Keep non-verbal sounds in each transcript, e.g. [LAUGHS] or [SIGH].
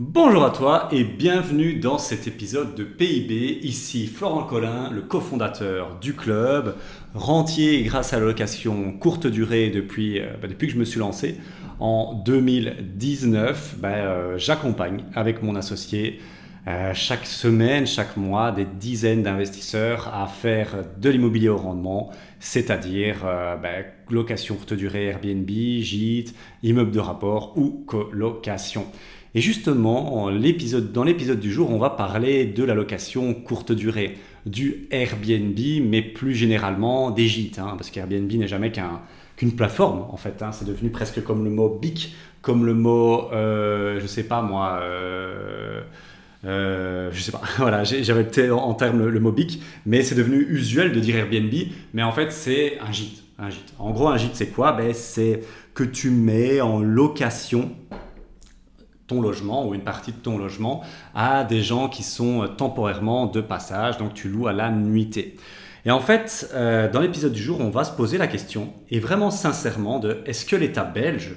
Bonjour à toi et bienvenue dans cet épisode de PIB. Ici Florent Collin, le cofondateur du club, rentier grâce à la location courte durée depuis, euh, bah, depuis que je me suis lancé. En 2019, bah, euh, j'accompagne avec mon associé euh, chaque semaine, chaque mois, des dizaines d'investisseurs à faire de l'immobilier au rendement, c'est-à-dire bah, location courte durée Airbnb, gîte, immeuble de rapport ou colocation. Et justement, dans l'épisode du jour, on va parler de la location courte durée, du Airbnb, mais plus généralement des gîtes, hein, parce qu'Airbnb n'est jamais qu'une plateforme, en fait. Hein. c'est devenu presque comme le mot BIC, comme le mot, euh, je sais pas moi, euh, euh, je sais pas, [LAUGHS] voilà, j'avais en terme le, le, mot BIC, mais c'est devenu usuel de dire Airbnb, mais en fait c'est un gîte, un gîte. En gros, un gîte c'est quoi? Ben, C'est que tu mets en location ton logement ou une partie de ton logement à des gens qui sont euh, temporairement de passage, donc tu loues à la nuitée. Et en fait, euh, dans l'épisode du jour, on va se poser la question, et vraiment sincèrement, de est-ce que l'État belge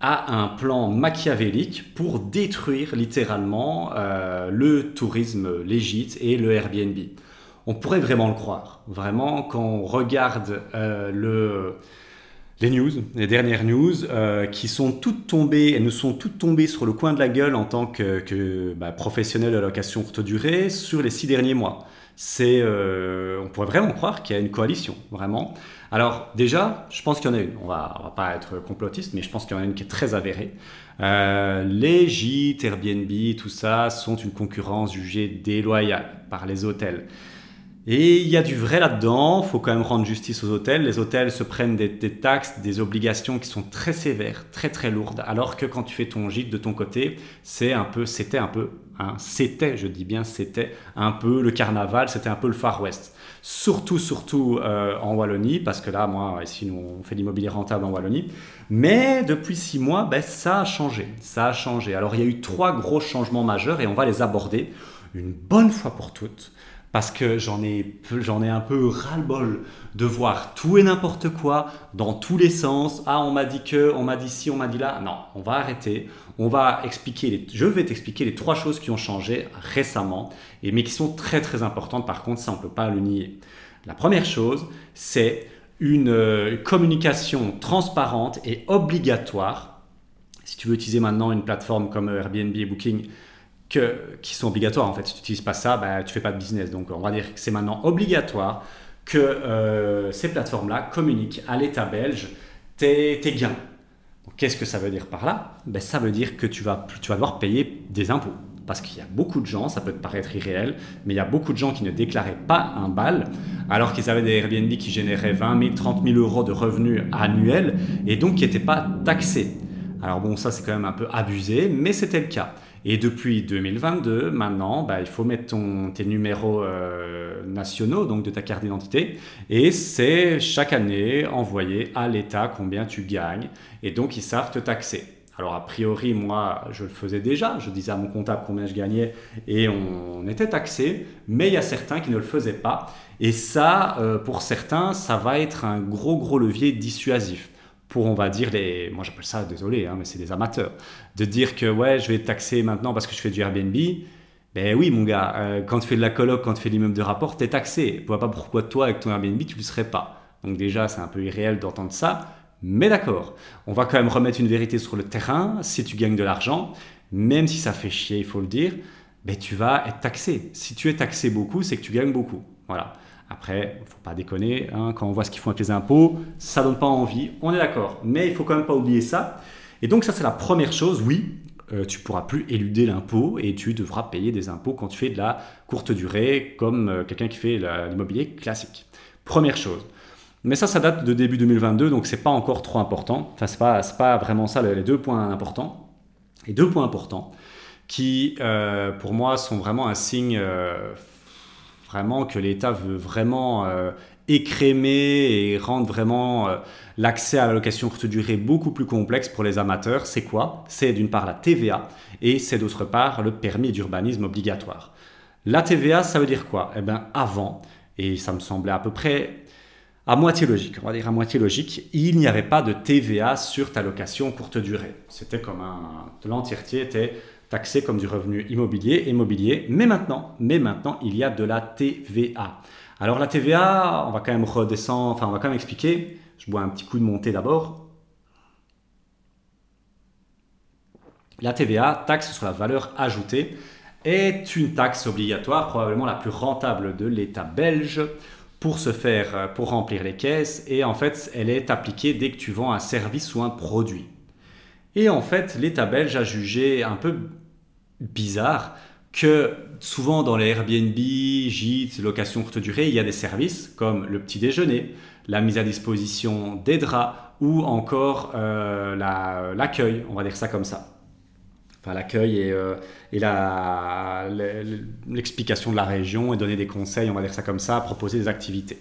a un plan machiavélique pour détruire littéralement euh, le tourisme légit et le Airbnb? On pourrait vraiment le croire. Vraiment, quand on regarde le les news, les dernières news, euh, qui sont toutes tombées, elles nous sont toutes tombées sur le coin de la gueule en tant que, bah, professionnel de location courte durée sur les six derniers mois. C'est, euh, on pourrait vraiment croire qu'il y a une coalition, vraiment. Alors déjà, je pense qu'il y en a une. On va, va pas être complotiste, mais je pense qu'il y en a une qui est très avérée. Euh, les gîtes, Airbnb, tout ça sont une concurrence jugée déloyale par les hôtels. Et il y a du vrai là-dedans, faut quand même rendre justice aux hôtels. Les hôtels se prennent des, taxes, des obligations qui sont très sévères, très très lourdes, alors que quand tu fais ton gîte de ton côté, c'est un peu, c'était un peu, hein, c'était, je dis bien c'était un peu le carnaval, c'était un peu le Far West. Surtout, surtout euh, en Wallonie, parce que là, moi, ici, nous, on fait l'immobilier rentable en Wallonie. Mais depuis six mois, ben, ça a changé, ça a changé. Alors il y a eu trois gros changements majeurs et on va les aborder une bonne fois pour toutes parce que j'en ai, j'en ai un peu ras-le-bol de voir tout et n'importe quoi dans tous les sens. Ah, on m'a dit que, on m'a dit ci, on m'a dit là. Non, on va arrêter. On va expliquer, je vais t'expliquer les trois choses qui ont changé récemment, et, mais qui sont très très importantes. Par contre, ça, on ne peut pas le nier. La première chose, c'est une euh, communication transparente et obligatoire. Si tu veux utiliser maintenant une plateforme comme Airbnb et Booking, qui sont obligatoires en fait. Si tu n'utilises pas ça, bah, tu fais pas de business. Donc on va dire que c'est maintenant obligatoire que euh, ces plateformes-là communiquent à l'État belge tes, tes gains. Qu'est-ce que ça veut dire par là? Ben, Ça veut dire que tu vas, tu vas devoir payer des impôts. Parce qu'il y a beaucoup de gens, ça peut te paraître irréel, mais il y a beaucoup de gens qui ne déclaraient pas un bal, alors qu'ils avaient des Airbnb qui généraient 20 000, 30 000 euros de revenus annuels, et donc qui n'étaient pas taxés. Alors bon, ça c'est quand même un peu abusé, mais c'était le cas. Et depuis 2022, maintenant, bah, il faut mettre ton, tes numéros euh, nationaux, donc de ta carte d'identité, et c'est chaque année envoyé à l'État combien tu gagnes, et donc ils savent te taxer. Alors a priori, moi, je le faisais déjà, je disais à mon comptable combien je gagnais, et on, était taxé, mais il y a certains qui ne le faisaient pas, et ça, euh, pour certains, ça va être un gros, gros levier dissuasif pour, on va dire, les. Moi, j'appelle ça, désolé, hein, mais c'est des amateurs. De dire que, ouais, je vais taxer maintenant parce que je fais du Airbnb. Ben oui, mon gars, euh, quand tu fais de la coloc, quand tu fais l'immeuble de rapport, tu es taxé. Je vois pas pourquoi toi, avec ton Airbnb, tu le serais pas. Donc, déjà, c'est un peu irréel d'entendre ça. Mais d'accord, on va quand même remettre une vérité sur le terrain. Si tu gagnes de l'argent, même si ça fait chier, il faut le dire, ben tu vas être taxé. Si tu es taxé beaucoup, c'est que tu gagnes beaucoup. Voilà. Après, il ne faut pas déconner, hein, quand on voit ce qu'ils font avec les impôts, ça donne pas envie, on est d'accord. Mais il faut quand même pas oublier ça. Et donc ça, c'est la première chose, oui, euh, tu pourras plus éluder l'impôt et tu devras payer des impôts quand tu fais de la courte durée, comme euh, quelqu'un qui fait l'immobilier classique. Première chose. Mais ça, ça date de début 2022, donc c'est pas encore trop important. Enfin, c'est pas, pas vraiment ça les deux points importants. Et deux points importants qui, euh, pour moi, sont vraiment un signe vraiment que l'État veut vraiment euh, écrémer et rendre vraiment euh, l'accès à la location courte durée beaucoup plus complexe pour les amateurs. C'est quoi? C'est d'une part la TVA et c'est d'autre part le permis d'urbanisme obligatoire. La TVA, ça veut dire quoi? Eh bien, avant, et ça me semblait à peu près à moitié logique, on va dire à moitié logique, il n'y avait pas de TVA sur ta location courte durée. C'était comme un... L'entièreté était taxé comme du revenu immobilier, immobilier. Mais maintenant, mais maintenant, il y a de la TVA. Alors la TVA, on va quand même redescendre, enfin on va quand même expliquer. Je bois un petit coup de montée d'abord. La TVA, taxe sur la valeur ajoutée, est une taxe obligatoire, probablement la plus rentable de l'État belge pour se faire, pour remplir les caisses. Et en fait, elle est appliquée dès que tu vends un service ou un produit. Et en fait, l'État belge a jugé un peu bizarre que souvent dans les Airbnb, gîtes, locations courte durée, il y a des services comme le petit déjeuner, la mise à disposition des draps ou encore euh, l'accueil, on va dire ça comme ça. Enfin, l'accueil et, euh, l'explication de la région et donner des conseils, on va dire ça comme ça, proposer des activités.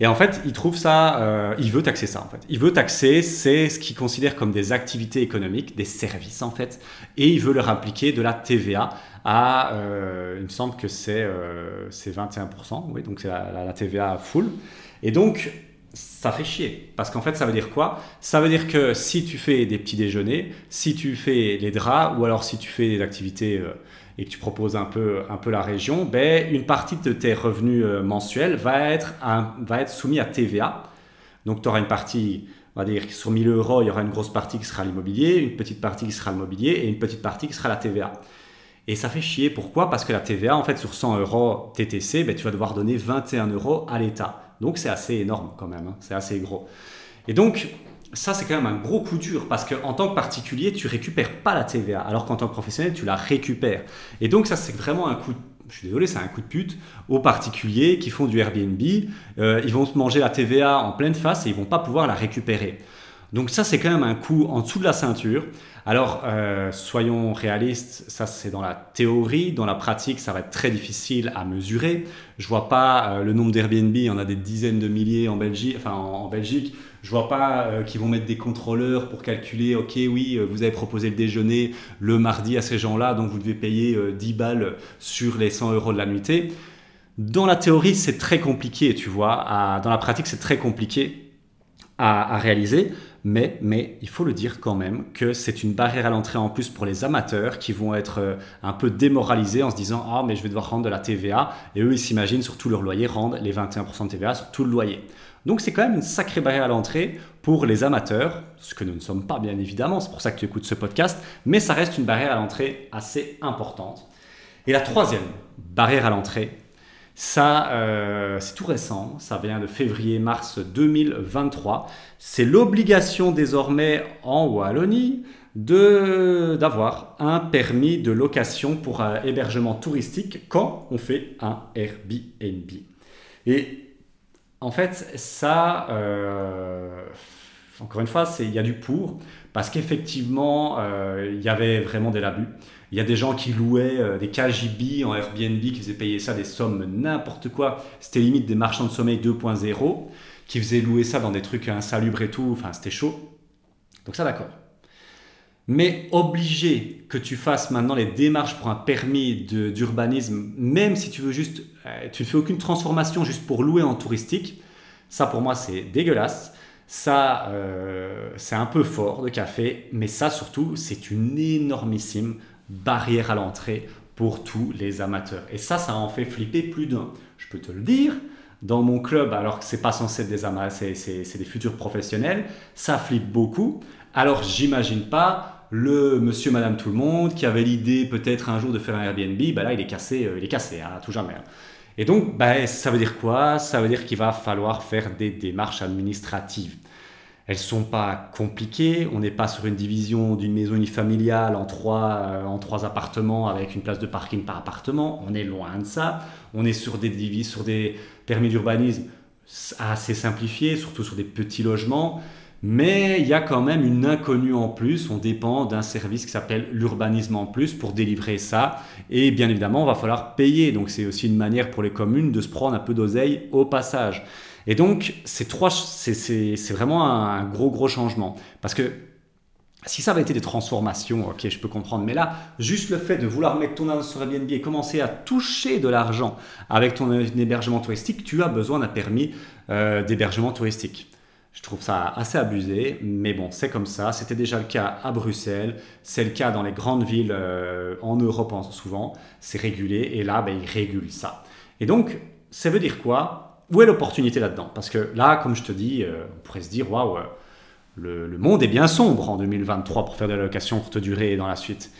Et en fait, il trouve ça, euh, il veut taxer ça en fait. Il veut taxer, c'est ce qu'il considère comme des activités économiques, des services en fait, et il veut leur appliquer de la TVA à, euh, il me semble que c'est 21%, euh, oui, donc c'est la, TVA full. Et donc, ça fait chier. Parce qu'en fait, ça veut dire quoi? Ça veut dire que si tu fais des petits déjeuners, si tu fais les draps, ou alors si tu fais des activités et que tu proposes un peu, un peu la région, ben, une partie de tes revenus euh, mensuels va être, va être à TVA. Donc tu auras une partie, on va dire sur 1000 euros, il y aura une grosse partie qui sera l'immobilier, une petite partie qui sera le mobilier et une petite partie qui sera la TVA. Et ça fait chier. Pourquoi? Parce que la TVA, en fait, sur 100 euros TTC, ben, tu vas devoir donner 21 euros à l'État. Donc c'est assez énorme quand même, hein. c'est assez gros. Et donc, ça, c'est quand même un gros coup dur parce qu'en tant que particulier, tu récupères pas la TVA, alors qu'en tant que professionnel, tu la récupères. Et donc, ça, c'est vraiment un coup je suis désolé, c'est un coup de pute aux particuliers qui font du Airbnb. Euh, ils vont se manger la TVA en pleine face et ils vont pas pouvoir la récupérer. Donc ça, c'est quand même un coup en dessous de la ceinture. Alors, euh, soyons réalistes, ça c'est dans la théorie, dans la pratique, ça va être très difficile à mesurer. Je vois pas euh, le nombre d'Airbnb, il y en a des dizaines de milliers en Belgique. En, Belgique. Je vois pas euh, qu'ils vont mettre des contrôleurs pour calculer, ok, oui, vous avez proposé le déjeuner le mardi à ces gens-là, donc vous devez payer 10 balles sur les 100 euros de la nuitée. Dans la théorie, c'est très compliqué, tu vois. dans la pratique, c'est très compliqué à réaliser. Mais, mais il faut le dire quand même que c'est une barrière à l'entrée en plus pour les amateurs qui vont être euh, un peu démoralisés en se disant Ah, mais je vais devoir rendre de la TVA. Et eux, ils s'imaginent sur tout leur loyer rendre les 21% de TVA sur tout le loyer. Donc c'est quand même une sacrée barrière à l'entrée pour les amateurs, ce que nous ne sommes pas bien évidemment, c'est pour ça que tu écoutes ce podcast, mais ça reste une barrière à l'entrée assez importante. Et la troisième barrière à l'entrée, ça, euh, c'est tout récent, ça vient de février-mars 2023. C'est l'obligation désormais en Wallonie d'avoir un permis de location pour un hébergement touristique quand on fait un Airbnb. Et en fait, ça, euh, encore une fois, il y a du pour, parce qu'effectivement, euh, il y avait vraiment des abus. Il y a des gens qui louaient euh, des KGB en Airbnb, qui faisaient payer ça des sommes n'importe quoi. C'était limite des marchands de sommeil 2.0, qui faisaient louer ça dans des trucs insalubres et tout. Enfin, c'était chaud. Donc ça, d'accord. Mais obligé que tu fasses maintenant les démarches pour un permis d'urbanisme, même si tu veux juste, euh, tu ne fais aucune transformation juste pour louer en touristique, ça pour moi c'est dégueulasse. Ça, euh, c'est un peu fort de café, mais ça surtout, c'est une énormissime barrière à l'entrée pour tous les amateurs. Et ça, ça en fait flipper plus d'un. Je peux te le dire, dans mon club, alors que c'est pas censé être des amateurs, c'est des futurs professionnels, ça flippe beaucoup. Alors j'imagine pas le monsieur, madame, tout le monde qui avait l'idée peut-être un jour de faire un Airbnb, bah là il est cassé, euh, il est cassé à tout jamais. Hein. Et donc, bah, ça veut dire quoi? Ça veut dire qu'il va falloir faire des démarches administratives. Elles sont pas compliquées. On n'est pas sur une division d'une maison unifamiliale en trois, euh, en trois appartements avec une place de parking par appartement. On est loin de ça. On est sur des, sur des permis d'urbanisme assez simplifiés, surtout sur des petits logements. Mais il y a quand même une inconnue en plus. On dépend d'un service qui s'appelle l'urbanisme en plus pour délivrer ça. Et bien évidemment, on va falloir payer. Donc c'est aussi une manière pour les communes de se prendre un peu d'oseille au passage. Et donc, c'est vraiment un, gros, gros changement. Parce que si ça avait été des transformations, ok, je peux comprendre, mais là, juste le fait de vouloir mettre ton annonce sur Airbnb et commencer à toucher de l'argent avec ton hébergement touristique, tu as besoin d'un permis euh, d'hébergement touristique. Je trouve ça assez abusé, mais bon, c'est comme ça. C'était déjà le cas à Bruxelles, c'est le cas dans les grandes villes euh, en Europe souvent. C'est régulé et là, ben, ils régulent ça. Et donc, ça veut dire quoi? Où est l'opportunité là-dedans? Parce que là, comme je te dis, euh, on pourrait se dire waouh, euh, le, le, monde est bien sombre en 2023 pour faire de la location courte durée et dans la suite.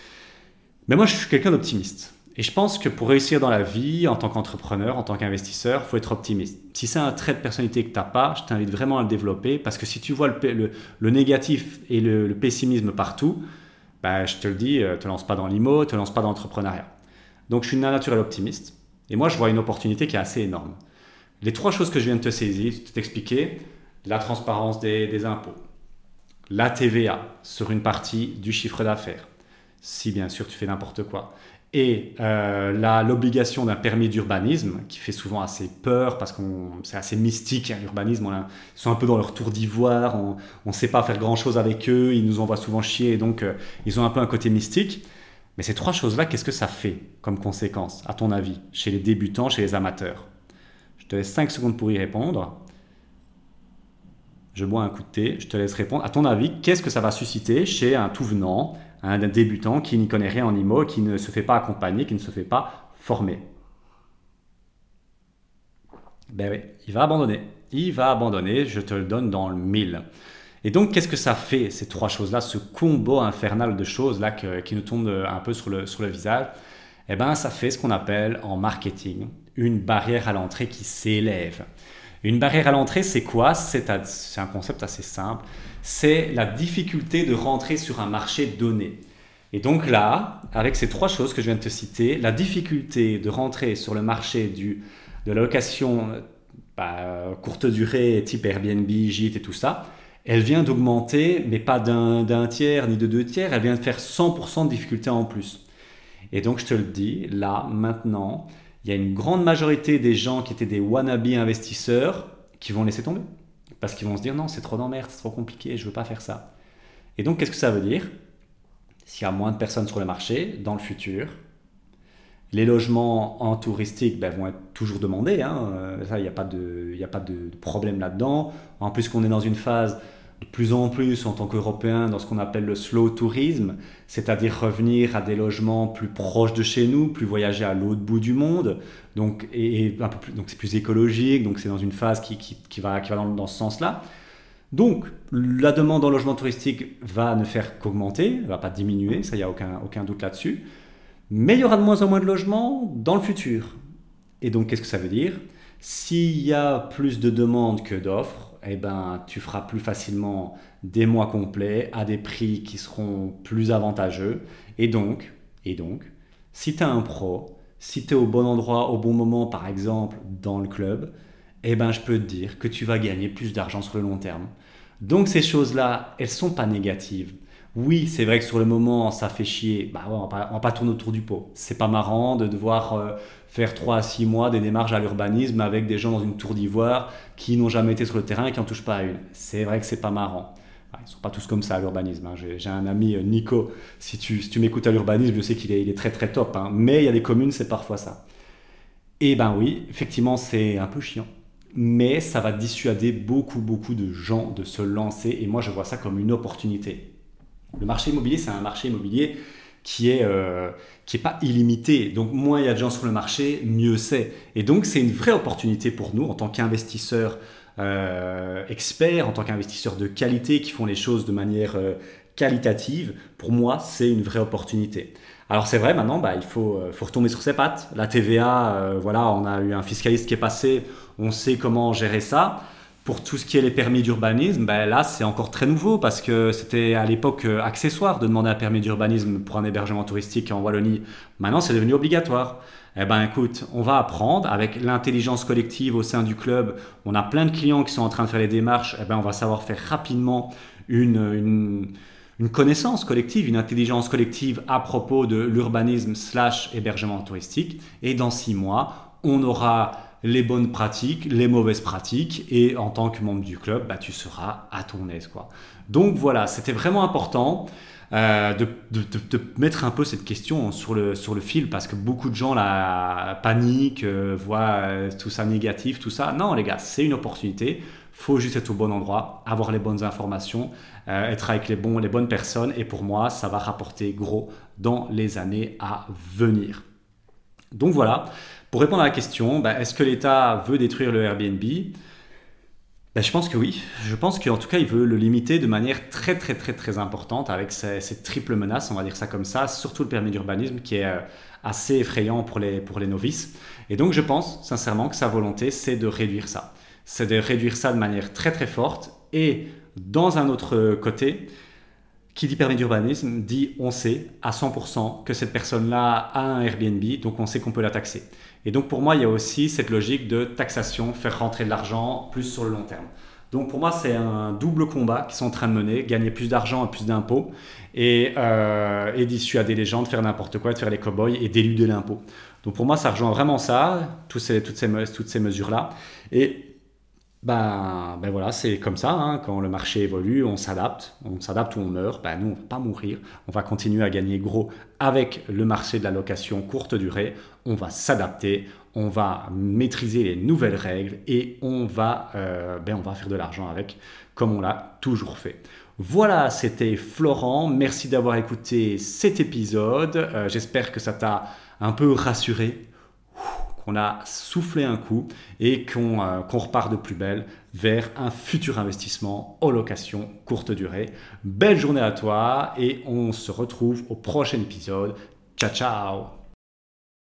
Mais moi, je suis quelqu'un d'optimiste. Et je pense que pour réussir dans la vie, en tant qu'entrepreneur, en tant qu'investisseur, il faut être optimiste. Si c'est un trait de personnalité que tu n'as pas, je t'invite vraiment à le développer parce que si tu vois le, le, négatif et le, pessimisme partout, bah, je te le dis, euh, te lance pas dans l'IMO, te lance pas dans l'entrepreneuriat. Donc je suis un naturel optimiste et moi je vois une opportunité qui est assez énorme. Les trois choses que je viens de te saisir, de t'expliquer, la transparence des impôts, la TVA sur une partie du chiffre d'affaires, si bien sûr tu fais n'importe quoi, et euh, l'obligation d'un permis d'urbanisme, qui fait souvent assez peur parce que c'est assez mystique, hein, l'urbanisme, ils sont un peu dans leur tour d'ivoire, on ne sait pas faire grand-chose avec eux, ils nous envoient souvent chier, donc euh, ils ont un peu un côté mystique. Mais ces trois choses-là, qu'est-ce que ça fait comme conséquence, à ton avis, chez les débutants, chez les amateurs? Je te laisse 5 secondes pour y répondre. Je bois un coup de thé, je te laisse répondre. À ton avis, qu'est-ce que ça va susciter chez un tout venant un débutant qui n'y connaît rien en IMO, qui ne se fait pas accompagner, qui ne se fait pas former. Ben oui, il va abandonner. Il va abandonner, je te le donne dans le mille. Et donc, qu'est-ce que ça fait, ces trois choses-là, ce combo infernal de choses-là qui nous tombent un peu sur le, sur le visage? Eh bien, ça fait ce qu'on appelle en marketing une barrière à l'entrée qui s'élève. Une barrière à l'entrée, c'est quoi? C'est un concept assez simple c'est la difficulté de rentrer sur un marché donné. Et donc là, avec ces trois choses que je viens de te citer, la difficulté de rentrer sur le marché du, de la location bah, courte durée, type Airbnb, gîte et tout ça, elle vient d'augmenter, mais pas d'un tiers ni de deux tiers, elle vient de faire 100% de difficulté en plus. Et donc je te le dis, là, maintenant, il y a une grande majorité des gens qui étaient des wannabe investisseurs qui vont laisser tomber. Parce qu'ils vont se dire non, c'est trop d'emmerde, c'est trop compliqué, je ne veux pas faire ça. Et donc, qu'est-ce que ça veut dire? S'il y a moins de personnes sur le marché, dans le futur, les logements en touristique ben, vont être toujours demandés. Hein. Il n'y a, pas de, a pas de problème là-dedans. En plus, qu'on est dans une phase de plus en plus en tant qu'Européens dans ce qu'on appelle le slow tourisme, c'est-à-dire revenir à des logements plus proches de chez nous, plus voyager à l'autre bout du monde, donc c'est plus écologique, donc c'est dans une phase qui, va, dans, ce sens-là. Donc la demande en logement touristique va ne faire qu'augmenter, va pas diminuer, ça il y a aucun, aucun doute là-dessus. Mais il y aura de moins en moins de logements dans le futur. Et donc qu'est-ce que ça veut dire? S'il y a plus de demandes que d'offres, eh ben, tu feras plus facilement des mois complets à des prix qui seront plus avantageux. Et donc, et donc si tu as un pro, si tu es au bon endroit, au bon moment, par exemple, dans le club, eh ben, je peux te dire que tu vas gagner plus d'argent sur le long terme. Donc ces choses-là, elles sont pas négatives. Oui, c'est vrai que sur le moment, ça fait chier. Bah on, va va pas tourner autour du pot. C'est pas marrant de devoir euh, faire 3 à 6 mois des démarches à l'urbanisme avec des gens dans une tour d'ivoire qui n'ont jamais été sur le terrain et qui n'en touchent pas à une. C'est vrai que c'est pas marrant. Ils ne sont pas tous comme ça à l'urbanisme. Hein. J'ai un ami, euh, Nico, si tu, si tu m'écoutes à l'urbanisme, je sais qu'il est, il est, très très top. Hein. Mais il y a des communes, c'est parfois ça. Et ben oui, effectivement, c'est un peu chiant. Mais ça va dissuader beaucoup, beaucoup de gens de se lancer. Et moi, je vois ça comme une opportunité. Le marché immobilier, c'est un marché immobilier qui est, euh, qui pas illimité. Donc moins il y a de gens sur le marché, mieux c'est. Et donc c'est une vraie opportunité pour nous en tant qu'investisseurs euh, experts, en tant qu'investisseurs de qualité qui font les choses de manière euh, qualitative. Pour moi, c'est une vraie opportunité. Alors c'est vrai, maintenant, bah, il faut, faut retomber sur ses pattes. La TVA, voilà, on a eu un fiscaliste qui est passé, on sait comment gérer ça. Pour tout ce qui est les permis d'urbanisme, ben là c'est encore très nouveau parce que c'était à l'époque euh, accessoire de demander un permis d'urbanisme pour un hébergement touristique en Wallonie. Maintenant c'est devenu obligatoire. Eh ben écoute, on va apprendre avec l'intelligence collective au sein du club. On a plein de clients qui sont en train de faire les démarches. Eh ben on va savoir faire rapidement une, une, une connaissance collective, une intelligence collective à propos de l'urbanisme slash hébergement touristique. Et dans six mois, on aura les bonnes pratiques, les mauvaises pratiques, et en tant que membre du club, bah, tu seras à ton aise. Quoi. Donc voilà, c'était vraiment important euh, de, mettre un peu cette question sur le, sur le fil, parce que beaucoup de gens la paniquent, euh, voient euh, tout ça négatif, tout ça. Non les gars, c'est une opportunité. faut juste être au bon endroit, avoir les bonnes informations, être avec les, bons, les bonnes personnes. Et pour moi, ça va rapporter gros dans les années à venir. Donc voilà, pour répondre à la question, bah, est-ce que l'État veut détruire le Airbnb? Ben, je pense que oui. Je pense qu'en tout cas, il veut le limiter de manière très, très, très, très importante avec ces, triples menaces, on va dire ça comme ça, surtout le permis d'urbanisme qui est euh, assez effrayant pour les, pour les novices. Et donc, je pense sincèrement que sa volonté, c'est de réduire ça. C'est de réduire ça de manière très, très forte. Et dans un autre côté, qui dit permis d'urbanisme dit on sait à 100% que cette personne-là a un Airbnb, donc on sait qu'on peut la taxer. Et donc pour moi, il y a aussi cette logique de taxation, faire rentrer de l'argent plus sur le long terme. Donc pour moi, c'est un double combat qu'ils sont en train de mener, gagner plus d'argent et plus d'impôts, et, euh, et dissuader les gens de faire n'importe quoi, de faire les cow-boys et d'éluder l'impôt. Donc pour moi, ça rejoint vraiment ça, toutes ces, toutes ces, toutes ces mesures-là. Et ben, ben voilà, c'est comme ça, hein. quand le marché évolue, on s'adapte, on s'adapte ou on meurt, ben nous on va pas mourir, on va continuer à gagner gros avec le marché de la location courte durée, on va s'adapter, on va maîtriser les nouvelles règles et on va, euh, ben on va faire de l'argent avec, comme on l'a toujours fait. Voilà, c'était Florent, merci d'avoir écouté cet épisode, euh, j'espère que ça t'a un peu rassuré qu'on a soufflé un coup et euh, qu'on repart de plus belle vers un futur investissement en location courte durée. Belle journée à toi et on se retrouve au prochain épisode. Ciao ciao